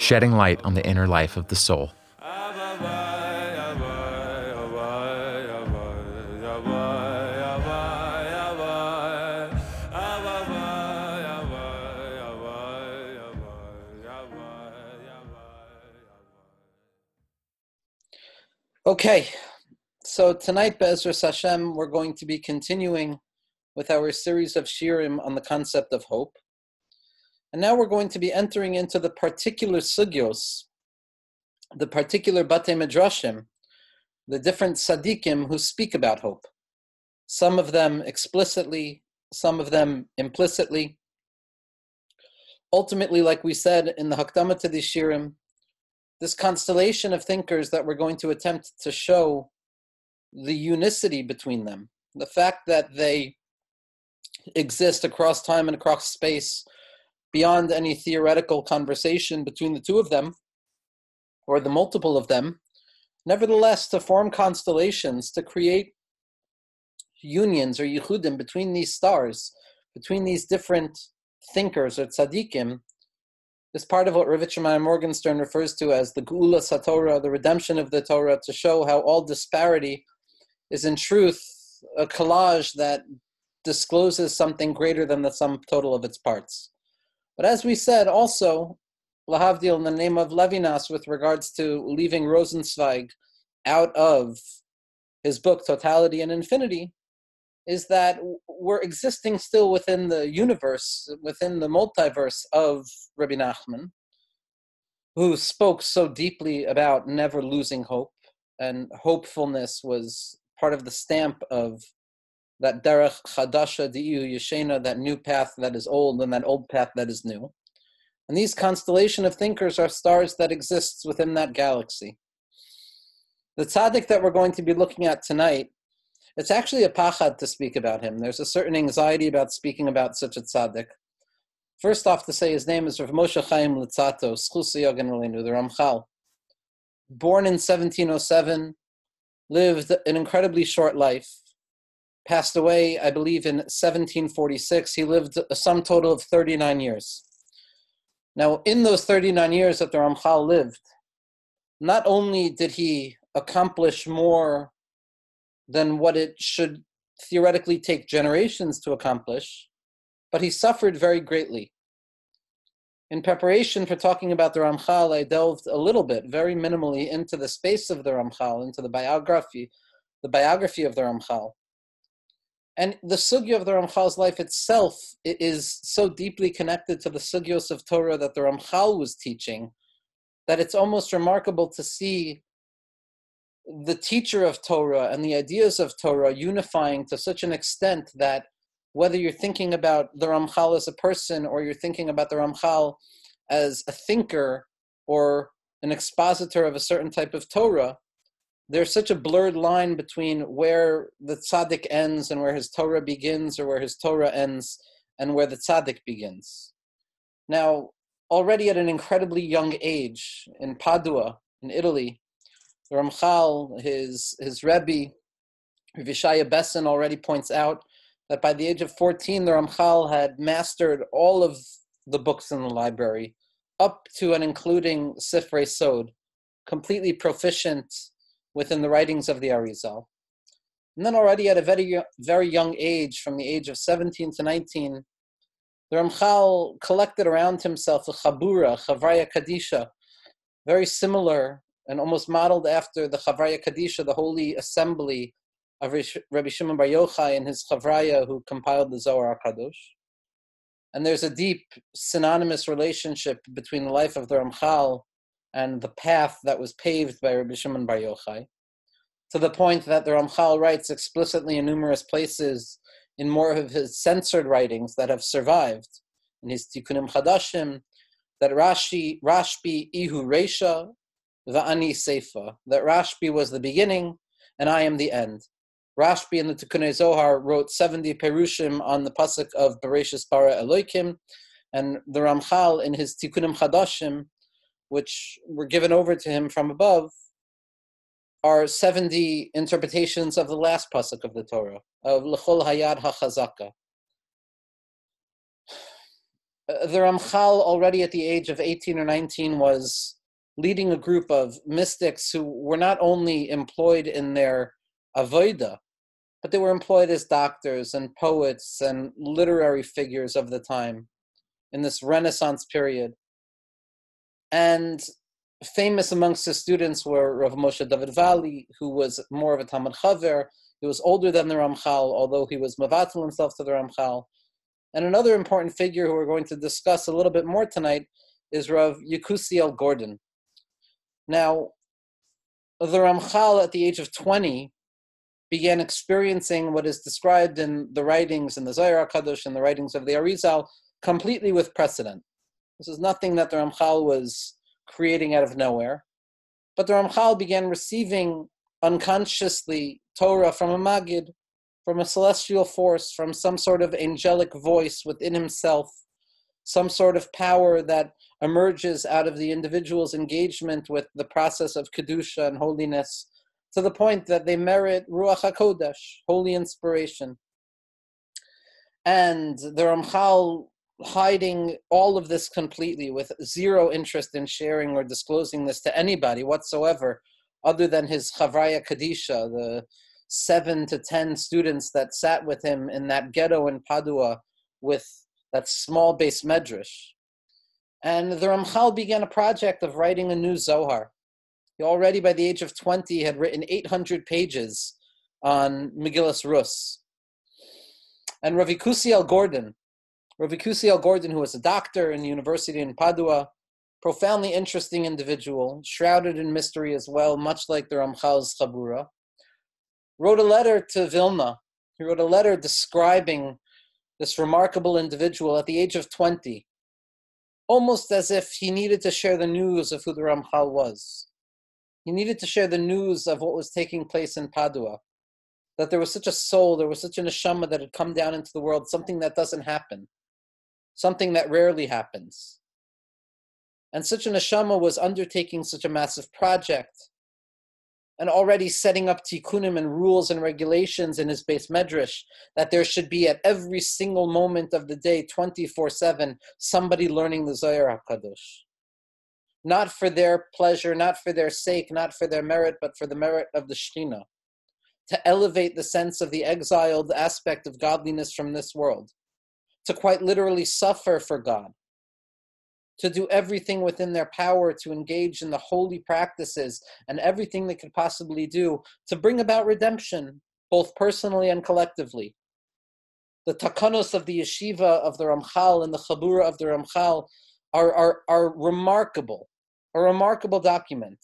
shedding light on the inner life of the soul. Okay, so tonight, Be'ezras Hashem, we're going to be continuing with our series of shirim on the concept of hope. And now we're going to be entering into the particular sugyos, the particular bate midrashim, the different tzaddikim who speak about hope. Some of them explicitly, some of them implicitly. Ultimately, like we said in the Hakdama to the Shirim, this constellation of thinkers that we're going to attempt to show the unicity between them, the fact that they exist across time and across space beyond any theoretical conversation between the two of them or the multiple of them, nevertheless, to form constellations, to create unions or yichudim between these stars, between these different thinkers or tzaddikim, is part of what Rav Morgenstern refers to as the Geula Satorah, the redemption of the Torah, to show how all disparity is in truth a collage that discloses something greater than the sum total of its parts. But as we said, also, Lahavdil, in the name of Levinas, with regards to leaving Rosenzweig out of his book Totality and Infinity, is that we're existing still within the universe, within the multiverse of Rabbi Nachman, who spoke so deeply about never losing hope, and hopefulness was part of the stamp of that derech chadasha diu yeshena, that new path that is old, and that old path that is new. And these constellation of thinkers are stars that exists within that galaxy. The tzaddik that we're going to be looking at tonight it's actually a pachad to speak about him. There's a certain anxiety about speaking about such a tzaddik. First off, to say his name is Rav Moshe Chaim Luzzatto, the Ramchal. Born in 1707, lived an incredibly short life. Passed away, I believe, in 1746. He lived a sum total of 39 years. Now, in those 39 years that the Ramchal lived, not only did he accomplish more than what it should theoretically take generations to accomplish, but he suffered very greatly. In preparation for talking about the Ramchal, I delved a little bit, very minimally, into the space of the Ramchal, into the biography, the biography of the Ramchal. And the sugya of the Ramchal's life itself is so deeply connected to the sugyos of Torah that the Ramchal was teaching that it's almost remarkable to see the teacher of Torah and the ideas of Torah unifying to such an extent that whether you're thinking about the Ramchal as a person or you're thinking about the Ramchal as a thinker or an expositor of a certain type of Torah, there's such a blurred line between where the tzaddik ends and where his Torah begins, or where his Torah ends and where the tzaddik begins. Now, already at an incredibly young age in Padua, in Italy, the Ramchal, his his Rebbe, Yeshaya Besson already points out that by the age of 14, the Ramchal had mastered all of the books in the library, up to and including Sifrei Sod, completely proficient within the writings of the Arizal. And then already at a very, very young age, from the age of 17 to 19, the Ramchal collected around himself a chabura, Chavraya Kadisha, very similar and almost modeled after the Chavraya Kadisha, the holy assembly of Rabbi Shimon Bar Yochai and his Chavraya who compiled the Zohar HaKadosh. And there's a deep synonymous relationship between the life of the Ramchal and the path that was paved by Rabbi Shimon Bar Yochai, to the point that the Ramchal writes explicitly in numerous places in more of his censored writings that have survived, in his Tikkunim Chadashim, that Rashi, Rashbi Ihu Resha, va'ani seifa, that Rashbi was the beginning and I am the end. Rashbi in the Tikkunei Zohar wrote 70 perushim on the pasuk of Bereshis Bara Eloikim, and the Ramchal in his Tikkunim Chadashim, which were given over to him from above, are 70 interpretations of the last pasuk of the Torah, of L'chol Hayad HaChazaka. Uh, the Ramchal, already at the age of 18 or 19, was leading a group of mystics who were not only employed in their avoida, but they were employed as doctors and poets and literary figures of the time in this Renaissance period. And famous amongst his students were Rav Moshe David Valle, who was more of a Talmud Chaver. He was older than the Ramchal, although he was Mavatal himself to the Ramchal. And another important figure who we're going to discuss a little bit more tonight is Rav Yekusiel Gordon. Now, the Ramchal at the age of 20 began experiencing what is described in the writings in the Zohar Kadosh and the writings of the Arizal completely with precedent. This is nothing that the Ramchal was creating out of nowhere. But the Ramchal began receiving unconsciously Torah from a Magid, from a celestial force, from some sort of angelic voice within himself, some sort of power that emerges out of the individual's engagement with the process of Kedusha and holiness, to the point that they merit Ruach HaKodesh, holy inspiration. And the Ramchal hiding all of this completely with zero interest in sharing or disclosing this to anybody whatsoever other than his Chavraya Kadisha, the seven to ten students that sat with him in that ghetto in Padua with that small beis medrash. And the Ramchal began a project of writing a new Zohar. He already, by the age of 20, had written 800 pages on Megillas Rus. And Rav Yekusiel Gordon, Rav Kusiel Gordon, who was a doctor in the university in Padua, profoundly interesting individual, shrouded in mystery as well, much like the Ramchal's Chabura, wrote a letter to Vilna. He wrote a letter describing this remarkable individual at the age of 20, almost as if he needed to share the news of who the Ramchal was. He needed to share the news of what was taking place in Padua. That there was such a soul, there was such a neshama that had come down into the world, something that doesn't happen something that rarely happens. And such an neshama was undertaking such a massive project and already setting up tikkunim and rules and regulations in his beis medrash that there should be at every single moment of the day, 24 7, somebody learning the Zohar HaKadosh. Not for their pleasure, not for their sake, not for their merit, but for the merit of the Shekhinah. To elevate the sense of the exiled aspect of godliness from this world to quite literally suffer for God, to do everything within their power to engage in the holy practices and everything they could possibly do to bring about redemption, both personally and collectively. The takanos of the yeshiva of the Ramchal and the chabura of the Ramchal are, are, are remarkable, a remarkable document.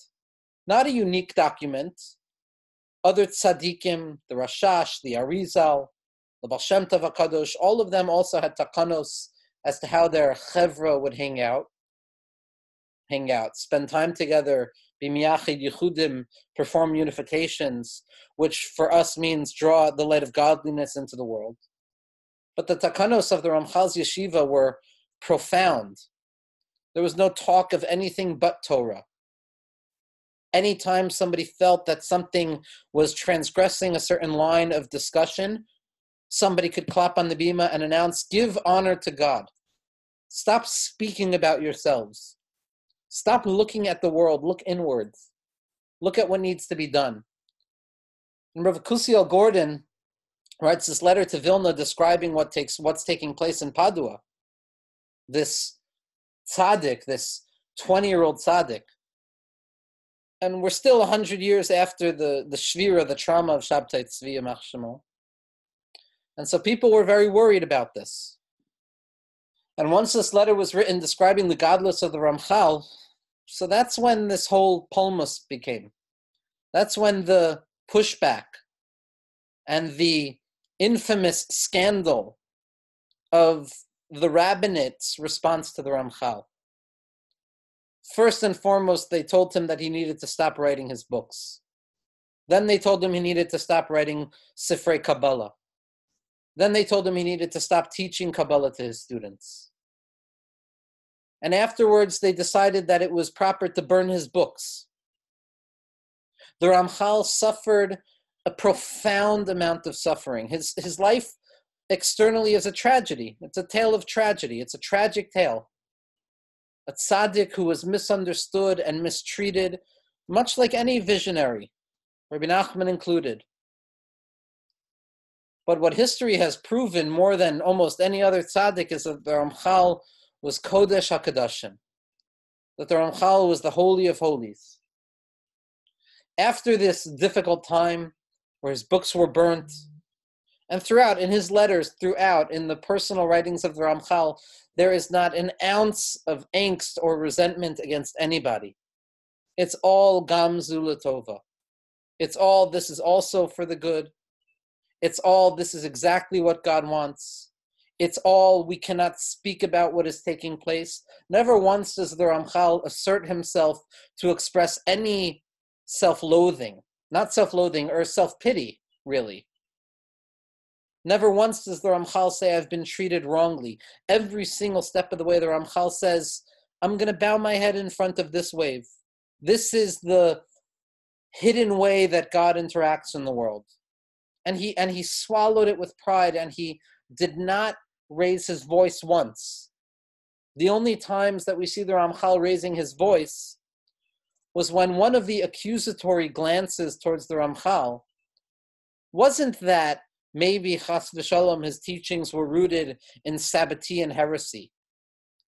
Not a unique document. Other tzaddikim, the Rashash, the Arizal, the Baal Shem Tov HaKadosh, all of them also had takanos as to how their chevra would hang out, hang out, spend time together, be miyachid yichudim, perform unifications, which for us means draw the light of godliness into the world. But the takanos of the Ramchal's yeshiva were profound. There was no talk of anything but Torah. Anytime somebody felt that something was transgressing a certain line of discussion, somebody could clap on the bima and announce, Give honor to God. Stop speaking about yourselves. Stop looking at the world. Look inwards. Look at what needs to be done. And Rav Kusiel Gordon writes this letter to Vilna describing what takes what's taking place in Padua. This tzaddik, this 20 year old tzaddik. And we're still 100 years after the, the shvira, the trauma of Shabtai Tzvi Machshemo. And so people were very worried about this. And once this letter was written describing the gadlus of the Ramchal, so that's when this whole pulmus became. That's when the pushback and the infamous scandal of the rabbinate's response to the Ramchal. First and foremost, they told him that he needed to stop writing his books. Then they told him he needed to stop writing Sifrei Kabbalah. Then they told him he needed to stop teaching Kabbalah to his students. And afterwards, they decided that it was proper to burn his books. The Ramchal suffered a profound amount of suffering. His, his life externally is a tragedy. It's a tale of tragedy. It's a tragic tale. A tzaddik who was misunderstood and mistreated, much like any visionary, Rabbi Nachman included. But what history has proven more than almost any other tzaddik is that the Ramchal was Kodesh HaKadoshim, that the Ramchal was the Holy of Holies. After this difficult time, where his books were burnt, and throughout, in his letters, throughout, in the personal writings of the Ramchal, there is not an ounce of angst or resentment against anybody. It's all Gam zu l'tovah. It's all, this is also for the good. It's all, this is exactly what God wants. It's all, we cannot speak about what is taking place. Never once does the Ramchal assert himself to express any self loathing, not self loathing or self pity, really. Never once does the Ramchal say, I've been treated wrongly. Every single step of the way, the Ramchal says, I'm going to bow my head in front of this wave. This is the hidden way that God interacts in the world. And he and he swallowed it with pride and he did not raise his voice once. The only times that we see the Ramchal raising his voice was when one of the accusatory glances towards the Ramchal wasn't that maybe Chas v'shalom his teachings were rooted in Sabbatean heresy.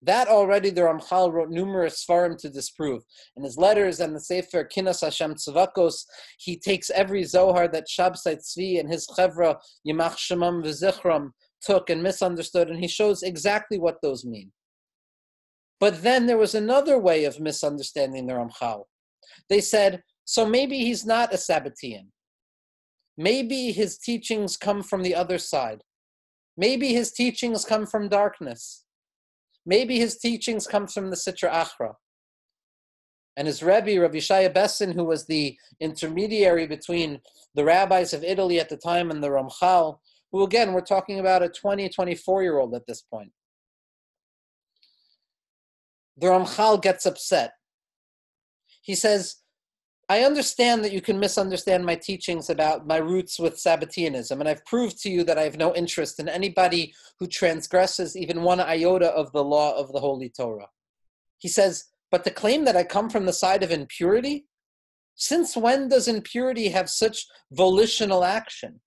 That already the Ramchal wrote numerous svarim to disprove. In his letters and the Sefer Kinas Hashem Tzavakos, he takes every Zohar that Shabsai Tzvi and his Chevra Yimach Shemam V'zichram took and misunderstood, and he shows exactly what those mean. But then there was another way of misunderstanding the Ramchal. They said, so maybe he's not a Sabbatean. Maybe his teachings come from the other side. Maybe his teachings come from darkness. Maybe his teachings come from the Sitra Achra. And his Rebbe, Rabbi Shaya Bessin, who was the intermediary between the rabbis of Italy at the time and the Ramchal, who again, we're talking about a 20, 24 year old at this point. The Ramchal gets upset. He says, I understand that you can misunderstand my teachings about my roots with Sabbateanism, and I've proved to you that I have no interest in anybody who transgresses even one iota of the law of the Holy Torah. He says, but to claim that I come from the side of impurity? Since when does impurity have such volitional action?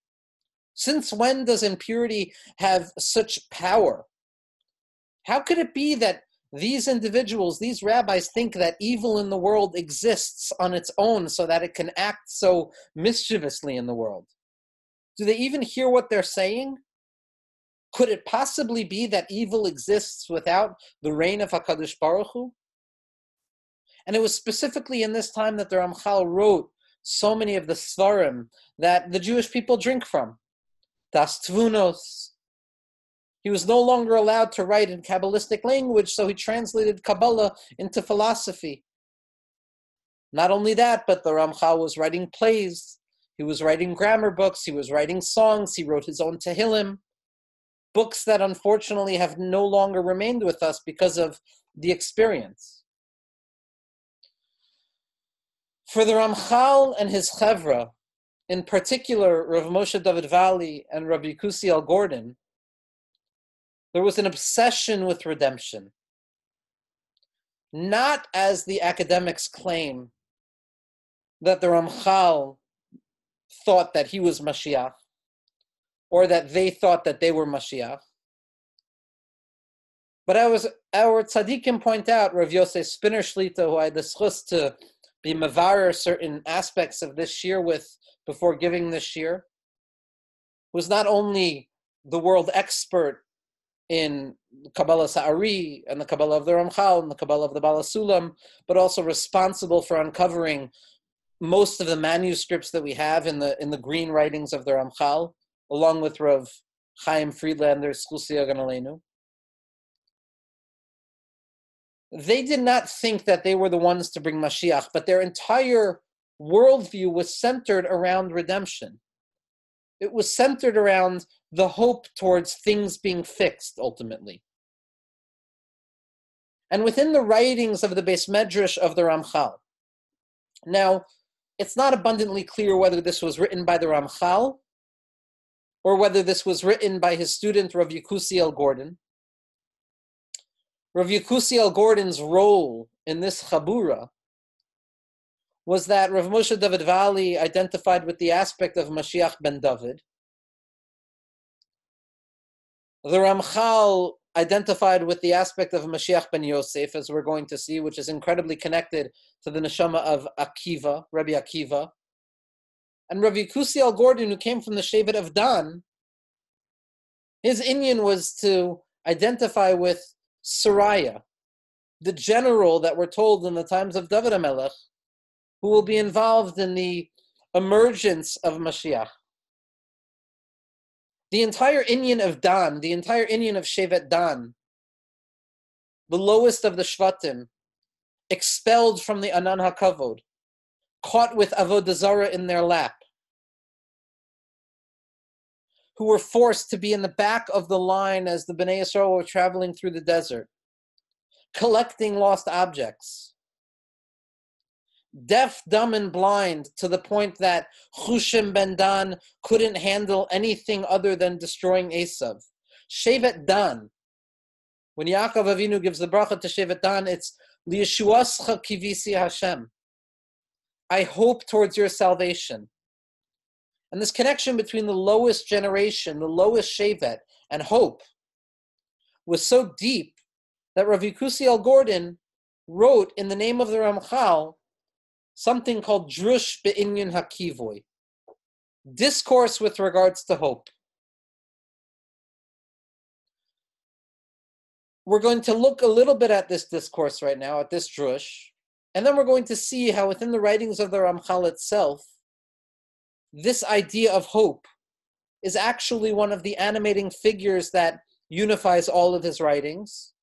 Since when does impurity have such power? How could it be that these individuals, these rabbis, think that evil in the world exists on its own so that it can act so mischievously in the world. Do they even hear what they're saying? Could it possibly be that evil exists without the reign of HaKadosh Baruch Hu? And it was specifically in this time that the Ramchal wrote so many of the Svarim that the Jewish people drink from. Das Tvunos, he was no longer allowed to write in Kabbalistic language, so he translated Kabbalah into philosophy. Not only that, but the Ramchal was writing plays, he was writing grammar books, he was writing songs, he wrote his own Tehillim, books that unfortunately have no longer remained with us because of the experience. For the Ramchal and his Chevra, in particular Rav Moshe David Valle and Rabbi Kusi Kusiel Gordon, there was an obsession with redemption. Not as the academics claim that the Ramchal thought that he was Mashiach, or that they thought that they were Mashiach. But I was our tzaddikim point out, Rav Yosef Spinner Shlita, who I discussed to be mavar certain aspects of this year with before giving this year, was not only the world expert in Kabbalah Sa'ari and the Kabbalah of the Ramchal and the Kabbalah of the Baal HaSulam, but also responsible for uncovering most of the manuscripts that we have in the in the green writings of the Ramchal, along with Rav Chaim Friedlander's Skusia Ganalenu. they did not think that they were the ones to bring Mashiach, but their entire worldview was centered around redemption. It was centered around the hope towards things being fixed ultimately. And within the writings of the Beis Medrash of the Ramchal, now it's not abundantly clear whether this was written by the Ramchal or whether this was written by his student Rav Yekusiel Gordon. Rav Yekusiel Gordon's role in this Chabura was that Rav Moshe David Valle identified with the aspect of Mashiach ben David. The Ramchal identified with the aspect of Mashiach ben Yosef, as we're going to see, which is incredibly connected to the neshama of Akiva, Rabbi Akiva. And Rabbi Kusiel Gordon, who came from the Shevet of Dan, his inyan was to identify with Sariah, the general that we're told in the times of David HaMelech, who will be involved in the emergence of Mashiach. The entire inyan of Dan, the entire inyan of Shevet Dan, the lowest of the Shvatim, expelled from the Anan HaKavod, caught with Avodah Zarah in their lap, who were forced to be in the back of the line as the Bnei Yisrael were traveling through the desert, collecting lost objects deaf, dumb, and blind to the point that Chushim ben Dan couldn't handle anything other than destroying Esav. Shevet Dan, when Yaakov Avinu gives the bracha to Shevet Dan, it's Liyeshuascha kivisi Hashem. I hope towards your salvation. And this connection between the lowest generation, the lowest Shevet, and hope was so deep that Rav Kusiel Gordon wrote in the name of the Ramchal something called drush be'inyan hakivoy, discourse with regards to hope. We're going to look a little bit at this discourse right now, at this drush, and then we're going to see how within the writings of the Ramchal itself, this idea of hope is actually one of the animating figures that unifies all of his writings,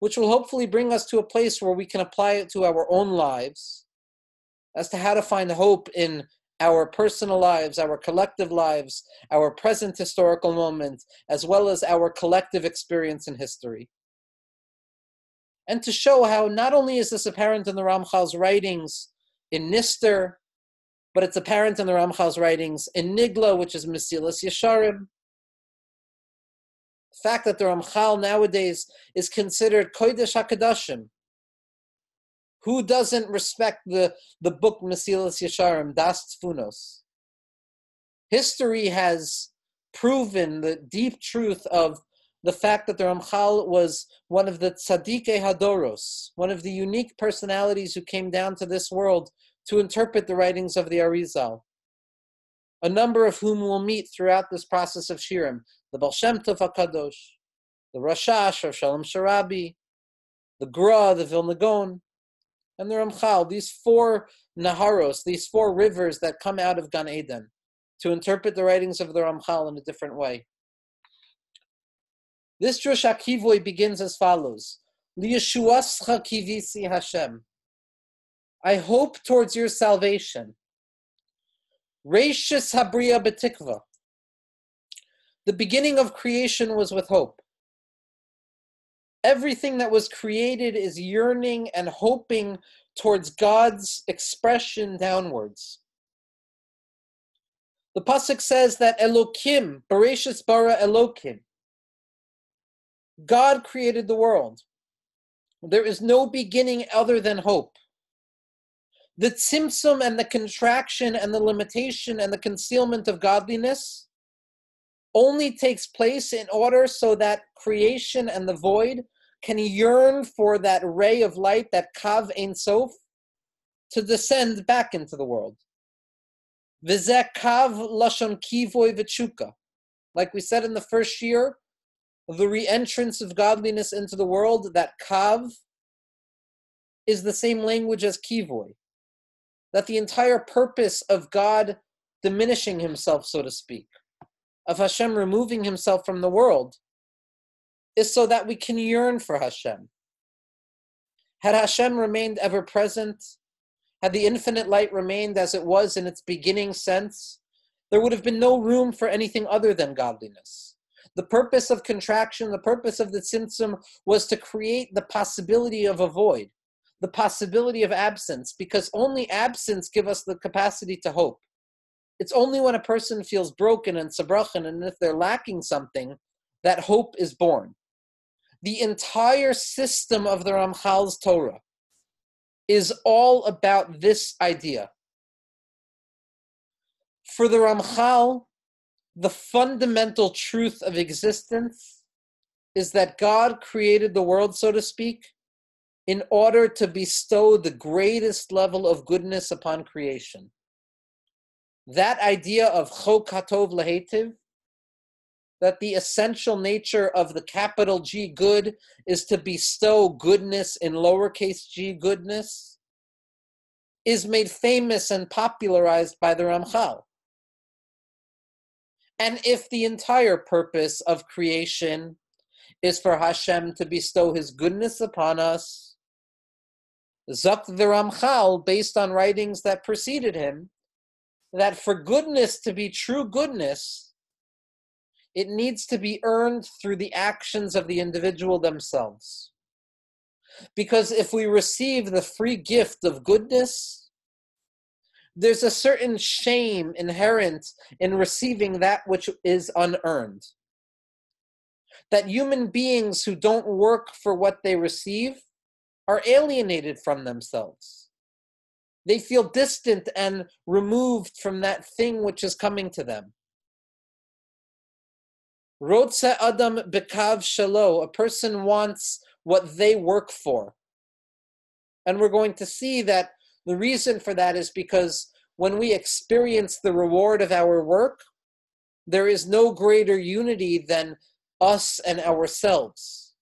which will hopefully bring us to a place where we can apply it to our own lives as to how to find hope in our personal lives, our collective lives, our present historical moment, as well as our collective experience in history. And to show how not only is this apparent in the Ramchal's writings in Nister, but it's apparent in the Ramchal's writings in Nigla, which is Mesilas Yesharim. The fact that the Ramchal nowadays is considered Kodesh HaKadoshim, who doesn't respect the, the book Mesilas Yesharim, Das Tvunos? History has proven the deep truth of the fact that the Ramchal was one of the Tzadikei Hadoros, one of the unique personalities who came down to this world to interpret the writings of the Arizal. A number of whom we'll meet throughout this process of Shirim. The Baal Shem Tov HaKadosh, the Rashash of Shalom Sharabi, the Gra, the Vilna Gaon, and the Ramchal, these four Naharos, these four rivers that come out of Gan Eden, to interpret the writings of the Ramchal in a different way. This Drush HaKivoy begins as follows: kivisi Hashem. I hope towards your salvation. Reishis Habriya Betikva. The beginning of creation was with hope everything that was created is yearning and hoping towards God's expression downwards. The pasuk says that Elokim, Bereshis bara Elokim, God created the world. There is no beginning other than hope. The tzimtzum and the contraction and the limitation and the concealment of godliness only takes place in order so that creation and the void can yearn for that ray of light, that kav ein sof, to descend back into the world. Vizek kav lashon kivoy v'tshuka. Like we said in the first year, the re-entrance of godliness into the world, that kav is the same language as kivoy. That the entire purpose of God diminishing himself, so to speak, of Hashem removing himself from the world, is so that we can yearn for Hashem. Had Hashem remained ever present, had the infinite light remained as it was in its beginning sense, there would have been no room for anything other than godliness. The purpose of contraction, the purpose of the tzimtzum was to create the possibility of a void, the possibility of absence, because only absence gives us the capacity to hope. It's only when a person feels broken and sabrachan, and if they're lacking something, that hope is born. The entire system of the Ramchal's Torah is all about this idea. For the Ramchal, the fundamental truth of existence is that God created the world, so to speak, in order to bestow the greatest level of goodness upon creation. That idea of chok hatov lehetiv, that the essential nature of the capital G good is to bestow goodness in lowercase g goodness, is made famous and popularized by the Ramchal. And if the entire purpose of creation is for Hashem to bestow his goodness upon us, Zak the Ramchal, based on writings that preceded him, that for goodness to be true goodness, it needs to be earned through the actions of the individual themselves. Because if we receive the free gift of goodness, there's a certain shame inherent in receiving that which is unearned. That human beings who don't work for what they receive are alienated from themselves. They feel distant and removed from that thing which is coming to them. Rotze Adam Bekav Shalo, a person wants what they work for. And we're going to see that the reason for that is because when we experience the reward of our work, there is no greater unity than us and ourselves.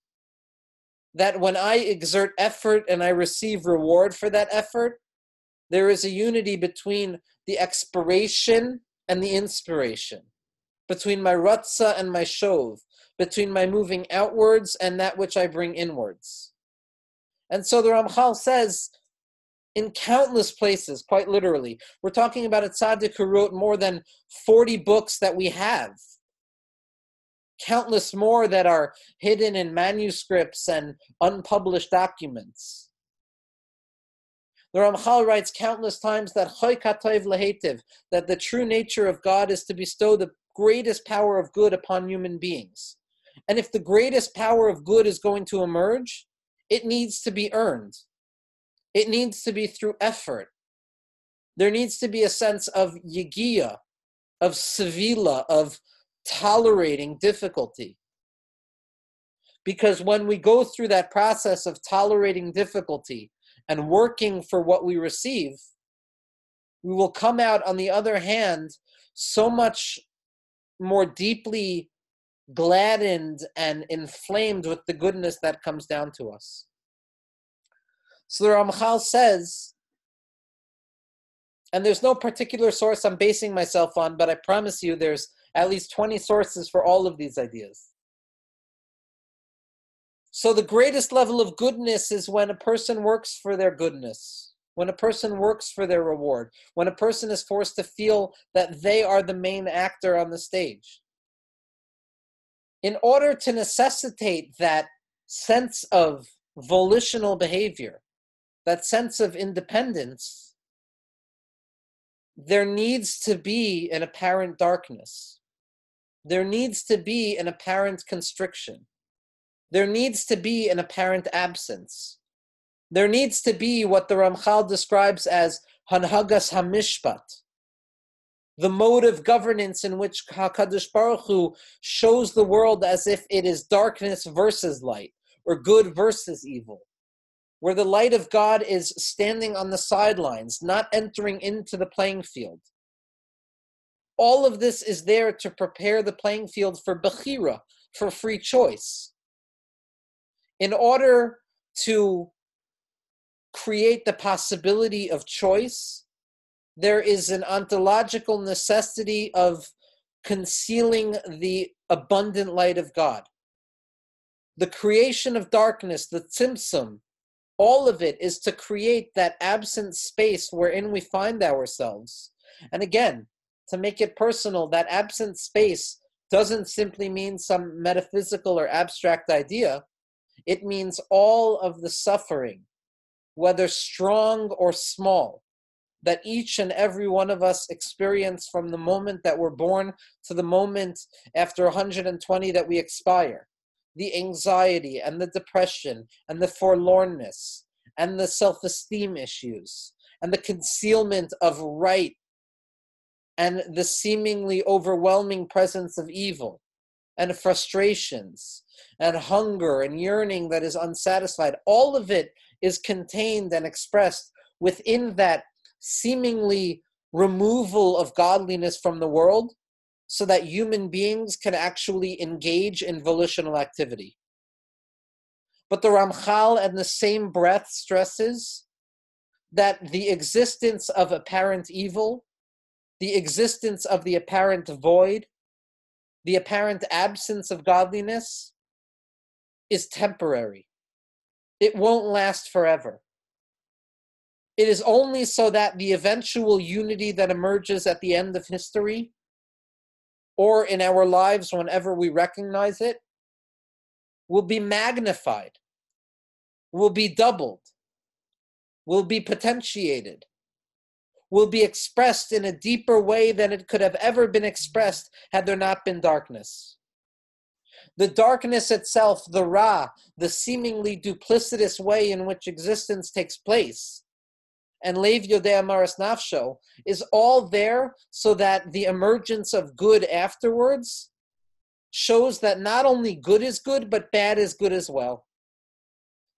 That when I exert effort and I receive reward for that effort, there is a unity between the expiration and the inspiration, between my rutza and my shov, between my moving outwards and that which I bring inwards. And so the Ramchal says in countless places, quite literally. We're talking about a tzaddik who wrote more than 40 books that we have. Countless more that are hidden in manuscripts and unpublished documents. The Ramchal writes countless times that that the true nature of God is to bestow the greatest power of good upon human beings. And if the greatest power of good is going to emerge, it needs to be earned. It needs to be through effort. There needs to be a sense of yigia, of sevila, of tolerating difficulty. Because when we go through that process of tolerating difficulty and working for what we receive, we will come out on the other hand so much more deeply gladdened and inflamed with the goodness that comes down to us. So the Ramchal says, and there's no particular source I'm basing myself on, but I promise you there's at least 20 sources for all of these ideas. So the greatest level of goodness is when a person works for their goodness, when a person works for their reward, when a person is forced to feel that they are the main actor on the stage. In order to necessitate that sense of volitional behavior, that sense of independence, there needs to be an apparent darkness. There needs to be an apparent constriction. There needs to be an apparent absence. There needs to be what the Ramchal describes as Hanhagas Hamishpat, the mode of governance in which HaKadosh Baruch Hu shows the world as if it is darkness versus light, or good versus evil where the light of God is standing on the sidelines, not entering into the playing field. All of this is there to prepare the playing field for Bechira, for free choice. In order to create the possibility of choice, there is an ontological necessity of concealing the abundant light of God. The creation of darkness, the tzimtzum, All of it is to create that absent space wherein we find ourselves. And again, to make it personal, that absent space doesn't simply mean some metaphysical or abstract idea. It means all of the suffering, whether strong or small, that each and every one of us experience from the moment that we're born to the moment after 120 that we expire. The anxiety and the depression and the forlornness and the self esteem issues and the concealment of right and the seemingly overwhelming presence of evil and frustrations and hunger and yearning that is unsatisfied. All of it is contained and expressed within that seemingly removal of godliness from the world so that human beings can actually engage in volitional activity. But the Ramchal, in the same breath, stresses that the existence of apparent evil, the existence of the apparent void, the apparent absence of godliness is temporary. It won't last forever. It is only so that the eventual unity that emerges at the end of history or in our lives whenever we recognize it will be magnified, will be doubled, will be potentiated, will be expressed in a deeper way than it could have ever been expressed had there not been darkness. The darkness itself, the Ra, the seemingly duplicitous way in which existence takes place, and Lev Yodea Maris Nafsho is all there so that the emergence of good afterwards shows that not only good is good, but bad is good as well.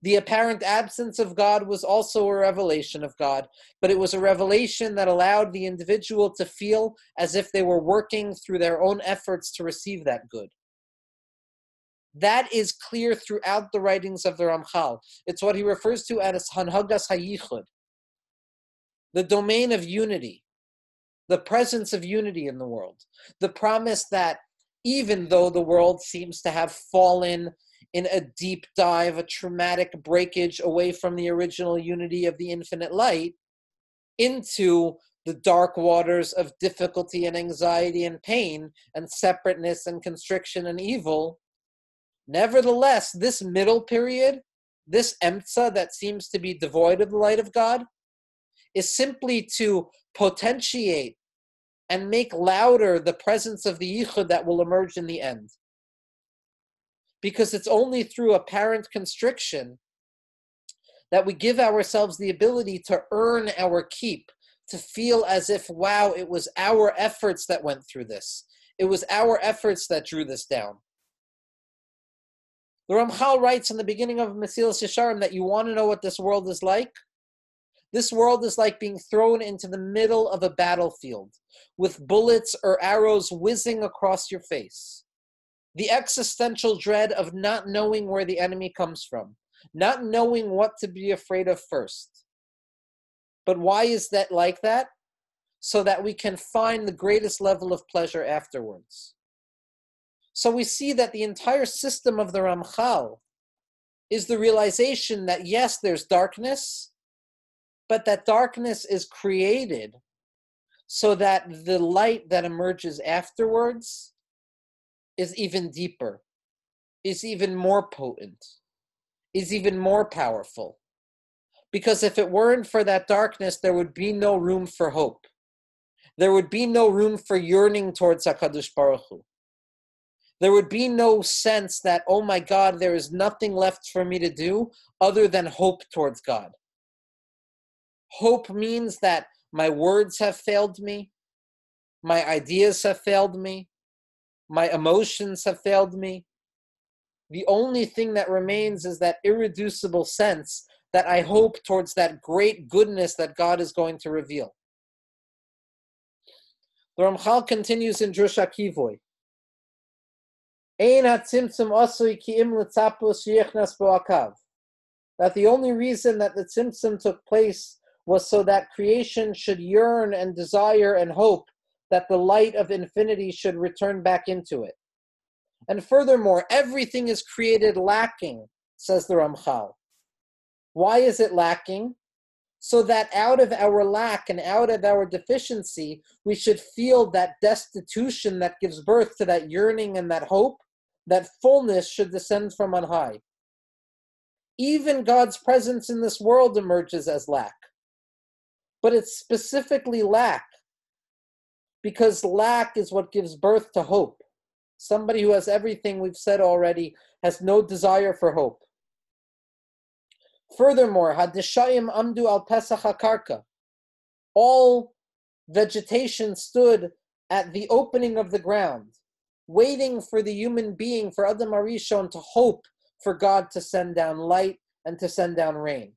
The apparent absence of God was also a revelation of God, but it was a revelation that allowed the individual to feel as if they were working through their own efforts to receive that good. That is clear throughout the writings of the Ramchal. It's what he refers to as Hanhagas Hayichud, the domain of unity, the presence of unity in the world, the promise that even though the world seems to have fallen in a deep dive, a traumatic breakage away from the original unity of the infinite light into the dark waters of difficulty and anxiety and pain and separateness and constriction and evil. Nevertheless, this middle period, this emtsa that seems to be devoid of the light of God, is simply to potentiate and make louder the presence of the yichud that will emerge in the end. Because it's only through apparent constriction that we give ourselves the ability to earn our keep, to feel as if, wow, it was our efforts that went through this. It was our efforts that drew this down. The Ramchal writes in the beginning of Mesilas Yesharim that you want to know what this world is like? This world is like being thrown into the middle of a battlefield with bullets or arrows whizzing across your face. The existential dread of not knowing where the enemy comes from, not knowing what to be afraid of first. But why is that like that? So that we can find the greatest level of pleasure afterwards. So we see that the entire system of the Ramchal is the realization that yes, there's darkness, but that darkness is created so that the light that emerges afterwards is even deeper, is even more potent, is even more powerful. Because if it weren't for that darkness, there would be no room for hope. There would be no room for yearning towards HaKadosh Baruch Hu. There would be no sense that, oh my God, there is nothing left for me to do other than hope towards God. Hope means that my words have failed me, my ideas have failed me, my emotions have failed me. The only thing that remains is that irreducible sense that I hope towards that great goodness that God is going to reveal. The Ramchal continues in Drush HaKivoy. That the only reason that the tzimtzum took place was so that creation should yearn and desire and hope that the light of infinity should return back into it. And furthermore, everything is created lacking, says the Ramchal. Why is it lacking? So that out of our lack and out of our deficiency, we should feel that destitution that gives birth to that yearning and that hope, that fullness should descend from on high. Even God's presence in this world emerges as lack. But it's specifically lack because lack is what gives birth to hope. Somebody who has everything we've said already has no desire for hope. Furthermore, Hadishayim Amdu al Pesach HaKarka. All vegetation stood at the opening of the ground, waiting for the human being, for Adam HaRishon, to hope for God to send down light and to send down rain.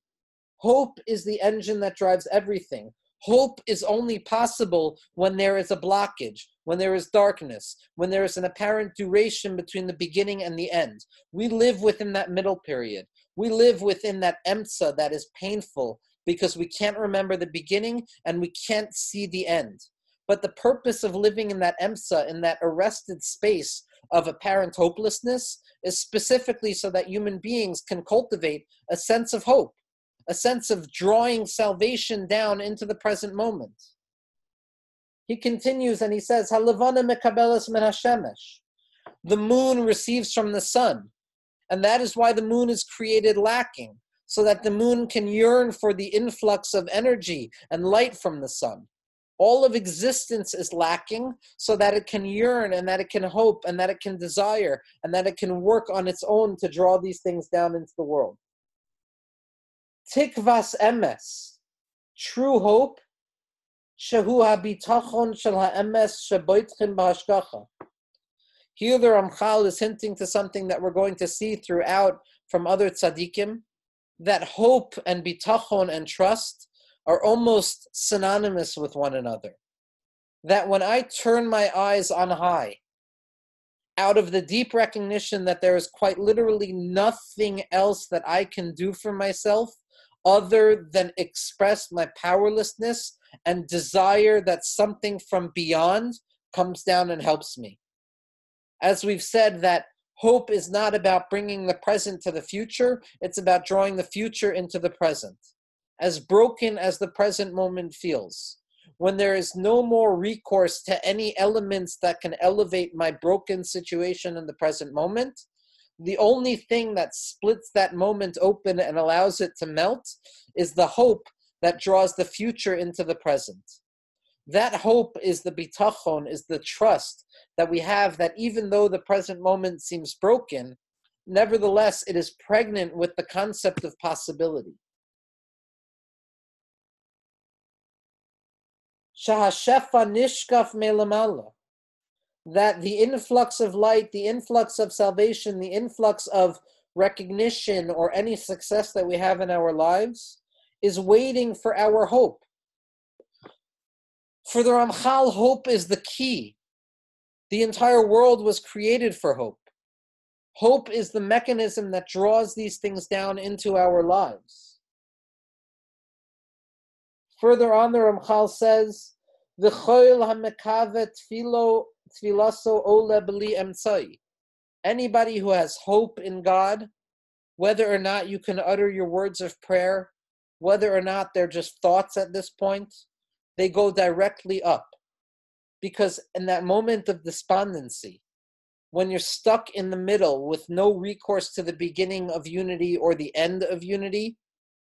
Hope is the engine that drives everything. Hope is only possible when there is a blockage, when there is darkness, when there is an apparent duration between the beginning and the end. We live within that middle period. We live within that emtsa that is painful because we can't remember the beginning and we can't see the end. But the purpose of living in that emtsa, in that arrested space of apparent hopelessness, is specifically so that human beings can cultivate a sense of hope a sense of drawing salvation down into the present moment. He continues and he says, Halavana hashemesh. The moon receives from the sun. And that is why the moon is created lacking, so that the moon can yearn for the influx of energy and light from the sun. All of existence is lacking so that it can yearn and that it can hope and that it can desire and that it can work on its own to draw these things down into the world. Tikvas emes, true hope, shehu habitachon shel ha'emes sheboitchim b'hashgacha. Here the Ramchal is hinting to something that we're going to see throughout from other tzaddikim, that hope and bitachon and trust are almost synonymous with one another. That when I turn my eyes on high, out of the deep recognition that there is quite literally nothing else that I can do for myself, other than express my powerlessness and desire that something from beyond comes down and helps me. As we've said, that hope is not about bringing the present to the future, it's about drawing the future into the present. As broken as the present moment feels, when there is no more recourse to any elements that can elevate my broken situation in the present moment, the only thing that splits that moment open and allows it to melt is the hope that draws the future into the present. That hope is the bitachon, is the trust that we have that even though the present moment seems broken, nevertheless it is pregnant with the concept of possibility. Shahashefa nishkaf melamala that the influx of light, the influx of salvation, the influx of recognition or any success that we have in our lives is waiting for our hope. For the Ramchal, hope is the key. The entire world was created for hope. Hope is the mechanism that draws these things down into our lives. Further on, the Ramchal says, "V'choil hamekavet filo Anybody who has hope in God, whether or not you can utter your words of prayer, whether or not they're just thoughts at this point, they go directly up. Because in that moment of despondency, when you're stuck in the middle with no recourse to the beginning of unity or the end of unity,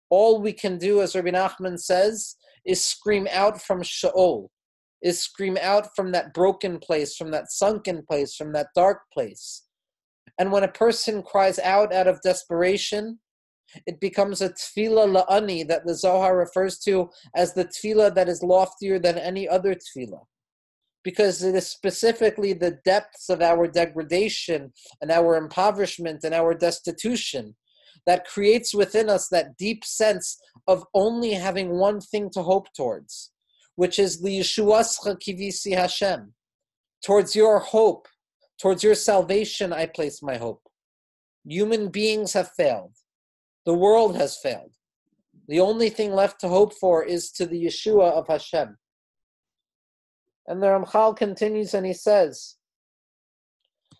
all we can do, as Rabbi Nachman says, is scream out from Sheol, is scream out from that broken place, from that sunken place, from that dark place. And when a person cries out out of desperation, it becomes a tefillah la'ani that the Zohar refers to as the tefillah that is loftier than any other tefillah. Because it is specifically the depths of our degradation and our impoverishment and our destitution that creates within us that deep sense of only having one thing to hope towards which is the Yeshuascha kivisi Hashem. Towards your hope, towards your salvation, I place my hope. Human beings have failed. The world has failed. The only thing left to hope for is to the Yeshua of Hashem. And the Ramchal continues and he says,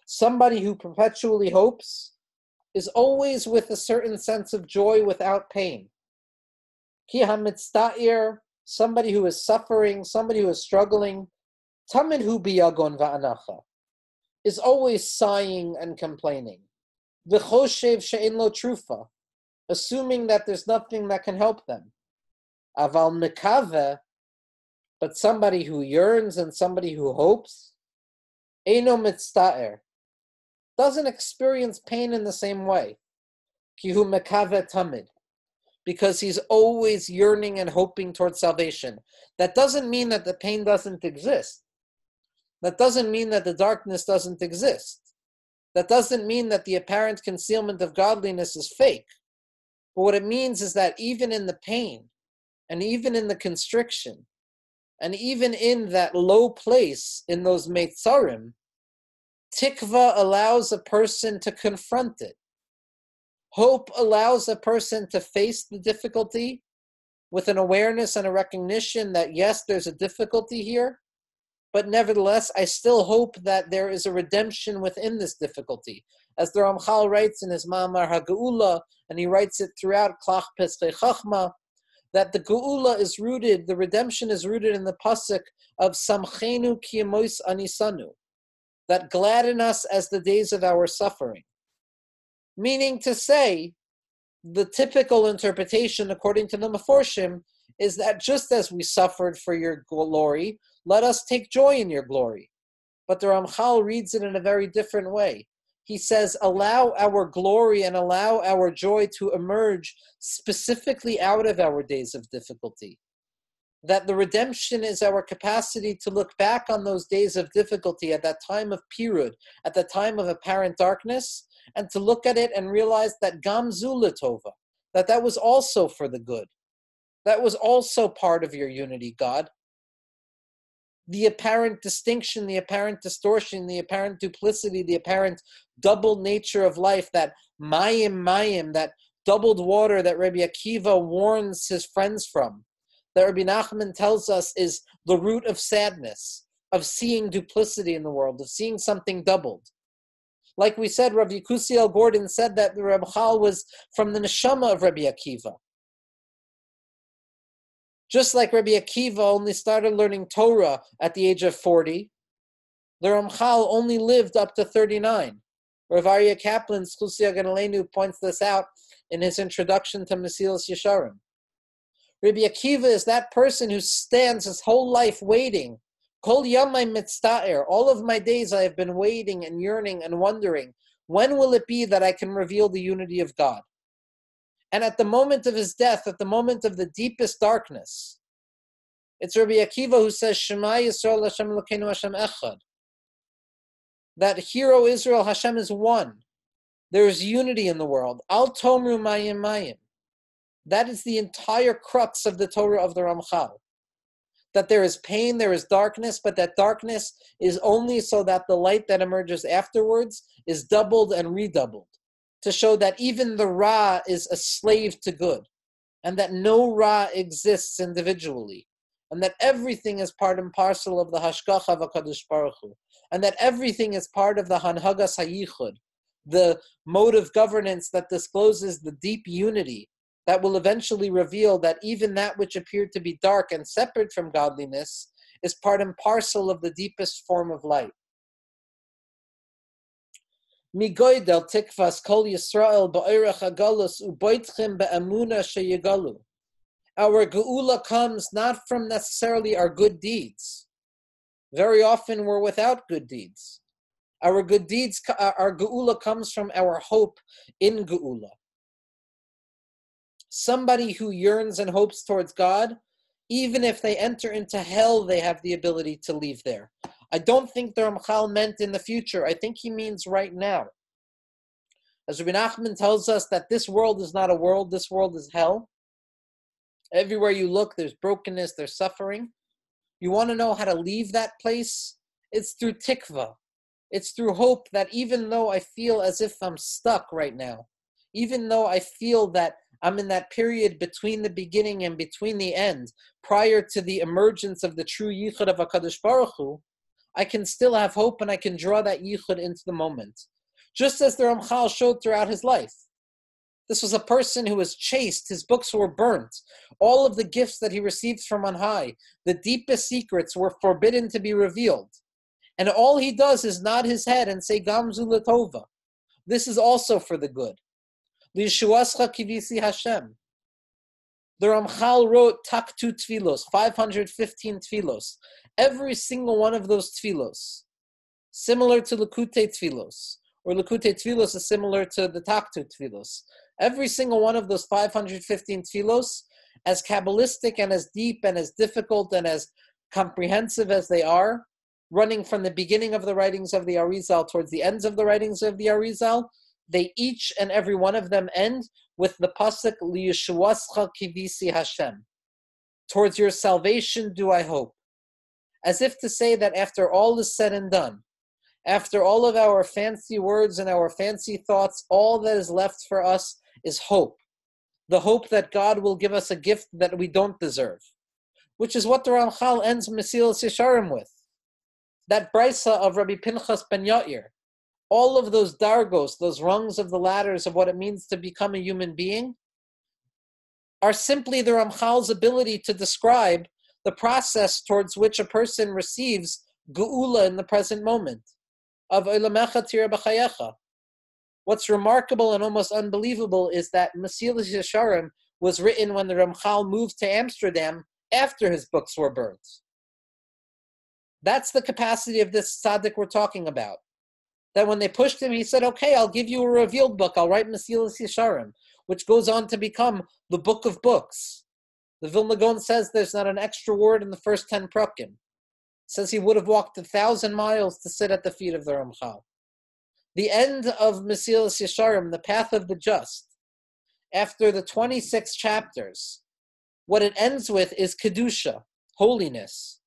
Somebody who perpetually hopes is always with a certain sense of joy without pain. Ki hamitzta'ir, somebody who is suffering, somebody who is struggling, tamid hu biyagon va'anacha, is always sighing and complaining. V'choshev she'en lo trufa, assuming that there's nothing that can help them. Aval mikave, but somebody who yearns and somebody who hopes, eno mitzta'er, doesn't experience pain in the same way. Kihu mekave tamid, because he's always yearning and hoping towards salvation. That doesn't mean that the pain doesn't exist. That doesn't mean that the darkness doesn't exist. That doesn't mean that the apparent concealment of godliness is fake. But what it means is that even in the pain, and even in the constriction, and even in that low place in those meitzarim, tikva allows a person to confront it. Hope allows a person to face the difficulty with an awareness and a recognition that yes, there's a difficulty here, but nevertheless, I still hope that there is a redemption within this difficulty. As the Ramchal writes in his Ma'amar HaGeula, and he writes it throughout Klach Pischei Chochma, that the Geula is rooted, the redemption is rooted in the pasuk of Samchenu Kiyemois Anisanu, that gladden us as the days of our suffering. Meaning to say, the typical interpretation, according to the Meforshim, is that just as we suffered for your glory, let us take joy in your glory. But the Ramchal reads it in a very different way. He says, allow our glory and allow our joy to emerge specifically out of our days of difficulty that the redemption is our capacity to look back on those days of difficulty at that time of period, at the time of apparent darkness, and to look at it and realize that Gam zu l'tovah, that that was also for the good. That was also part of your unity, God. The apparent distinction, the apparent distortion, the apparent duplicity, the apparent double nature of life, that mayim mayim, that doubled water that Rabbi Akiva warns his friends from that Rabbi Nachman tells us is the root of sadness, of seeing duplicity in the world, of seeing something doubled. Like we said, Rav Yekusiel Gordon said that the Ramchal was from the neshama of Rabbi Akiva. Just like Rabbi Akiva only started learning Torah at the age of 40, the Ramchal only lived up to 39. Rav Aryeh Kaplan, zechuso yagen aleinu, points this out in his introduction to Mesilas Yesharim. Rabbi Akiva is that person who stands his whole life waiting. Kol yamai mitzta'er. All of my days I have been waiting and yearning and wondering, when will it be that I can reveal the unity of God? And at the moment of his death, at the moment of the deepest darkness, it's Rabbi Akiva who says, Shema Yisrael Hashem Elokeinu Hashem Echad. That hero Israel Hashem is one. There is unity in the world. Al Tomru Mayim Mayim. That is the entire crux of the Torah of the Ramchal. That there is pain, there is darkness, but that darkness is only so that the light that emerges afterwards is doubled and redoubled. To show that even the Ra is a slave to good, and that no Ra exists individually, and that everything is part and parcel of the Hashgacha of HaKadosh Baruch Hu, and that everything is part of the Hanhagas HaYichud, the mode of governance that discloses the deep unity that will eventually reveal that even that which appeared to be dark and separate from godliness is part and parcel of the deepest form of light. Our geula comes not from necessarily our good deeds. Very often we're without good deeds. Our good deeds, our geula comes from our hope in geula somebody who yearns and hopes towards God, even if they enter into hell, they have the ability to leave there. I don't think the Ramchal meant in the future. I think he means right now. As Rabbi Nachman tells us that this world is not a world, this world is hell. Everywhere you look, there's brokenness, there's suffering. You want to know how to leave that place? It's through tikva. It's through hope that even though I feel as if I'm stuck right now, even though I feel that I'm in that period between the beginning and between the end, prior to the emergence of the true yichud of Hakadosh Baruch Hu, I can still have hope and I can draw that yichud into the moment. just as the Ramchal showed throughout his life. This was a person who was chased, his books were burnt. All of the gifts that he received from on high, the deepest secrets were forbidden to be revealed. And all he does is nod his head and say, Gam zu l'tovah. This is also for the good. Lishuascha kivisi Hashem. The Ramchal wrote Taktu Tfilos, 515 Tfilos. Every single one of those Tfilos, similar to Likutei Tfilos, or Likutei Tfilos is similar to the Taktu Tfilos. Every single one of those 515 Tfilos, as Kabbalistic and as deep and as difficult and as comprehensive as they are, running from the beginning of the writings of the Arizal towards the ends of the writings of the Arizal, they each and every one of them end with the pasuk liyeshuascha kivisi Hashem. Towards your salvation do I hope. As if to say that after all is said and done, after all of our fancy words and our fancy thoughts, all that is left for us is hope. The hope that God will give us a gift that we don't deserve, which is what the Ramchal ends Mesilas Yesharim with. That brisa of Rabbi Pinchas ben Yair, all of those dargos, those rungs of the ladders of what it means to become a human being, are simply the Ramchal's ability to describe the process towards which a person receives geula in the present moment of Olamecha Tira What's remarkable and almost unbelievable is that Mesilas Yesharim was written when the Ramchal moved to Amsterdam after his books were burnt. That's the capacity of this tzaddik we're talking about that when they pushed him, he said, "Okay, I'll give you a revealed book. I'll write Mesilas Yesharim, which goes on to become the book of books." The Vilna Gaon says there's not an extra word in the first ten prakim. Says he would have walked a thousand miles to sit at the feet of the Ramchal. The end of Mesilas Yesharim, the path of the just, after the 26 chapters, what it ends with is kedusha, holiness.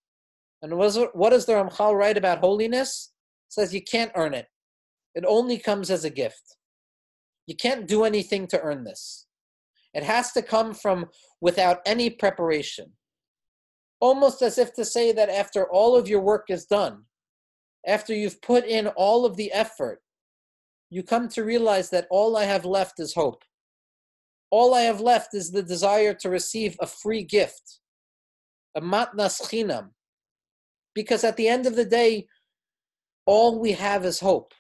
And what does the Ramchal write about holiness? Says you can't earn it. It only comes as a gift. You can't do anything to earn this. It has to come from without any preparation. Almost as if to say that after all of your work is done, after you've put in all of the effort, you come to realize that all I have left is hope. All I have left is the desire to receive a free gift, a matnas chinam. Because at the end of the day, all we have is hope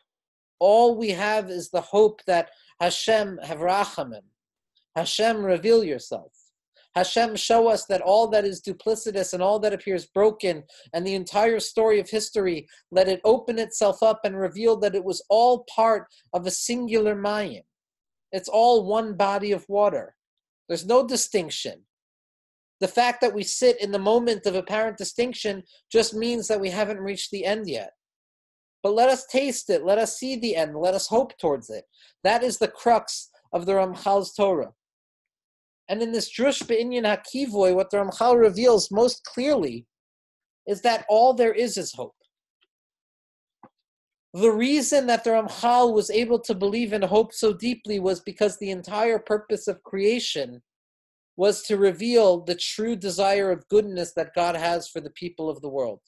all we have is the hope that Hashem have rachamim. Hashem, reveal yourself. Hashem, show us that all that is duplicitous and all that appears broken and the entire story of history, let it open itself up and reveal that it was all part of a singular mayim. It's all one body of water. There's no distinction. The fact that we sit in the moment of apparent distinction just means that we haven't reached the end yet. But let us taste it. Let us see the end. Let us hope towards it. That is the crux of the Ramchal's Torah. And in this Drush Be'inyan HaKivoy, what the Ramchal reveals most clearly is that all there is is hope. The reason that the Ramchal was able to believe in hope so deeply was because the entire purpose of creation was to reveal the true desire of goodness that God has for the people of the world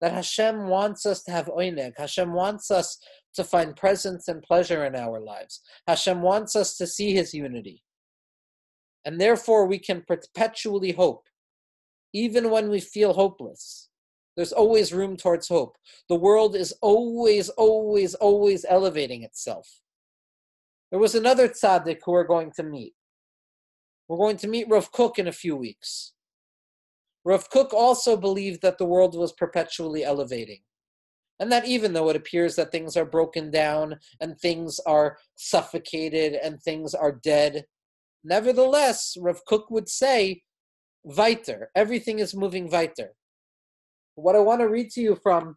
that Hashem wants us to have oineg. Hashem wants us to find presence and pleasure in our lives. Hashem wants us to see His unity. And therefore, we can perpetually hope, even when we feel hopeless. There's always room towards hope. The world is always, always, always elevating itself. There was another tzaddik who we're going to meet. We're going to meet Rav Kook in a few weeks. Rav Kook also believed that the world was perpetually elevating. And that even though it appears that things are broken down and things are suffocated and things are dead, nevertheless, Rav Kook would say, weiter, everything is moving weiter. What I want to read to you from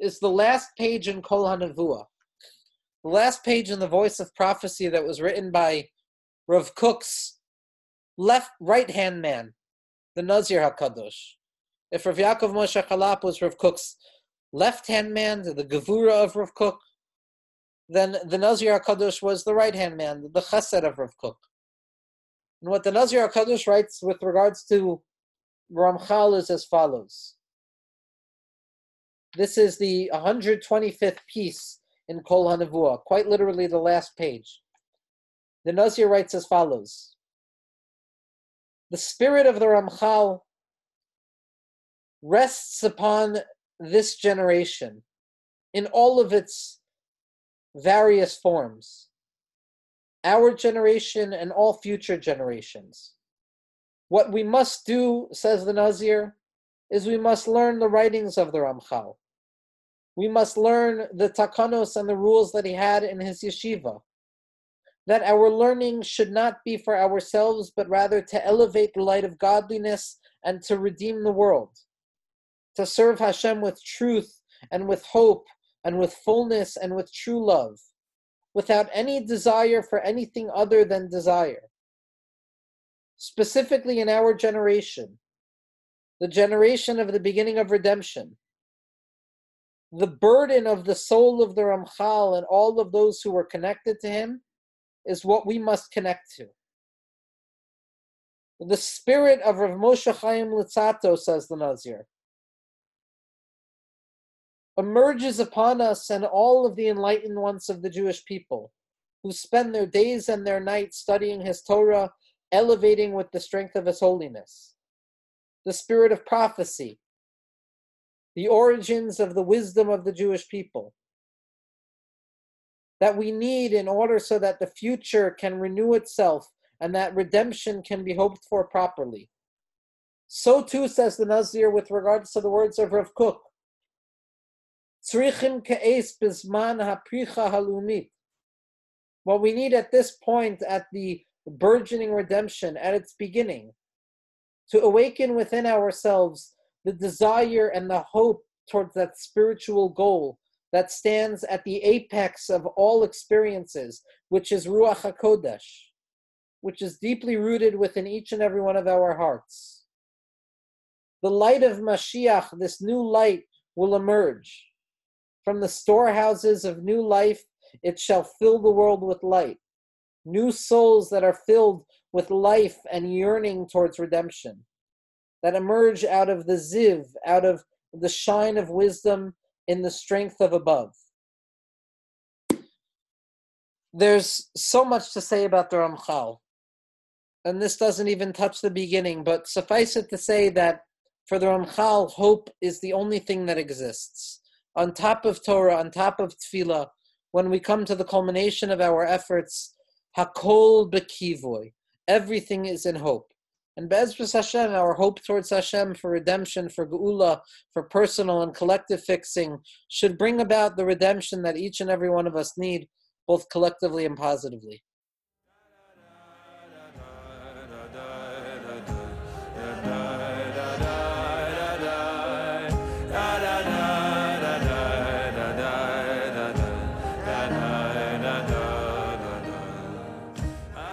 is the last page in Kol HaNevuah, the last page in the Voice of Prophecy that was written by Rav Kook's left right hand man, the Nazir Hakadosh. If Rav Yaakov Moshe Charlap was Rav Kook's left hand man, the Gevura of Rav Kook, then the Nazir Hakadosh was the right hand man, the Chesed of Rav Kook. And what the Nazir Hakadosh writes with regards to Ramchal is as follows. This is the 125th piece in Kol HaNevuah, quite literally the last page. The Nazir writes as follows The spirit of the Ramchal rests upon this generation in all of its various forms. Our generation and all future generations. What we must do, says the Nazir, is we must learn the writings of the Ramchal. We must learn the takanos and the rules that he had in his yeshiva. That our learning should not be for ourselves, but rather to elevate the light of godliness and to redeem the world. To serve Hashem with truth and with hope and with fullness and with true love, without any desire for anything other than desire. Specifically in our generation, the generation of the beginning of redemption, the burden of the soul of the Ramchal and all of those who were connected to him is what we must connect to. The spirit of Rav Moshe Chaim Luzzatto, says the Nazir, emerges upon us and all of the enlightened ones of the Jewish people who spend their days and their nights studying his Torah, elevating with the strength of his holiness. The spirit of prophecy, the origins of the wisdom of the Jewish people that we need in order so that the future can renew itself and that redemption can be hoped for properly. So too says the Nazir with regards to the words of Rav Kook. What we need at this point, at the burgeoning redemption, at its beginning, to awaken within ourselves the desire and the hope towards that spiritual goal that stands at the apex of all experiences, which is Ruach HaKodesh, which is deeply rooted within each and every one of our hearts. The light of Mashiach, this new light, will emerge. From the storehouses of new life, it shall fill the world with light. New souls that are filled with life and yearning towards redemption that emerge out of the ziv, out of the shine of wisdom in the strength of above. There's so much to say about the Ramchal, and this doesn't even touch the beginning, but suffice it to say that for the Ramchal, hope is the only thing that exists. On top of Torah, on top of Tefillah, when we come to the culmination of our efforts, Hakol Bekivoy, everything is in hope. And Be'ezras Hashem, our hope towards Hashem for redemption, for Geula, for personal and collective fixing, should bring about the redemption that each and every one of us need, both collectively and positively.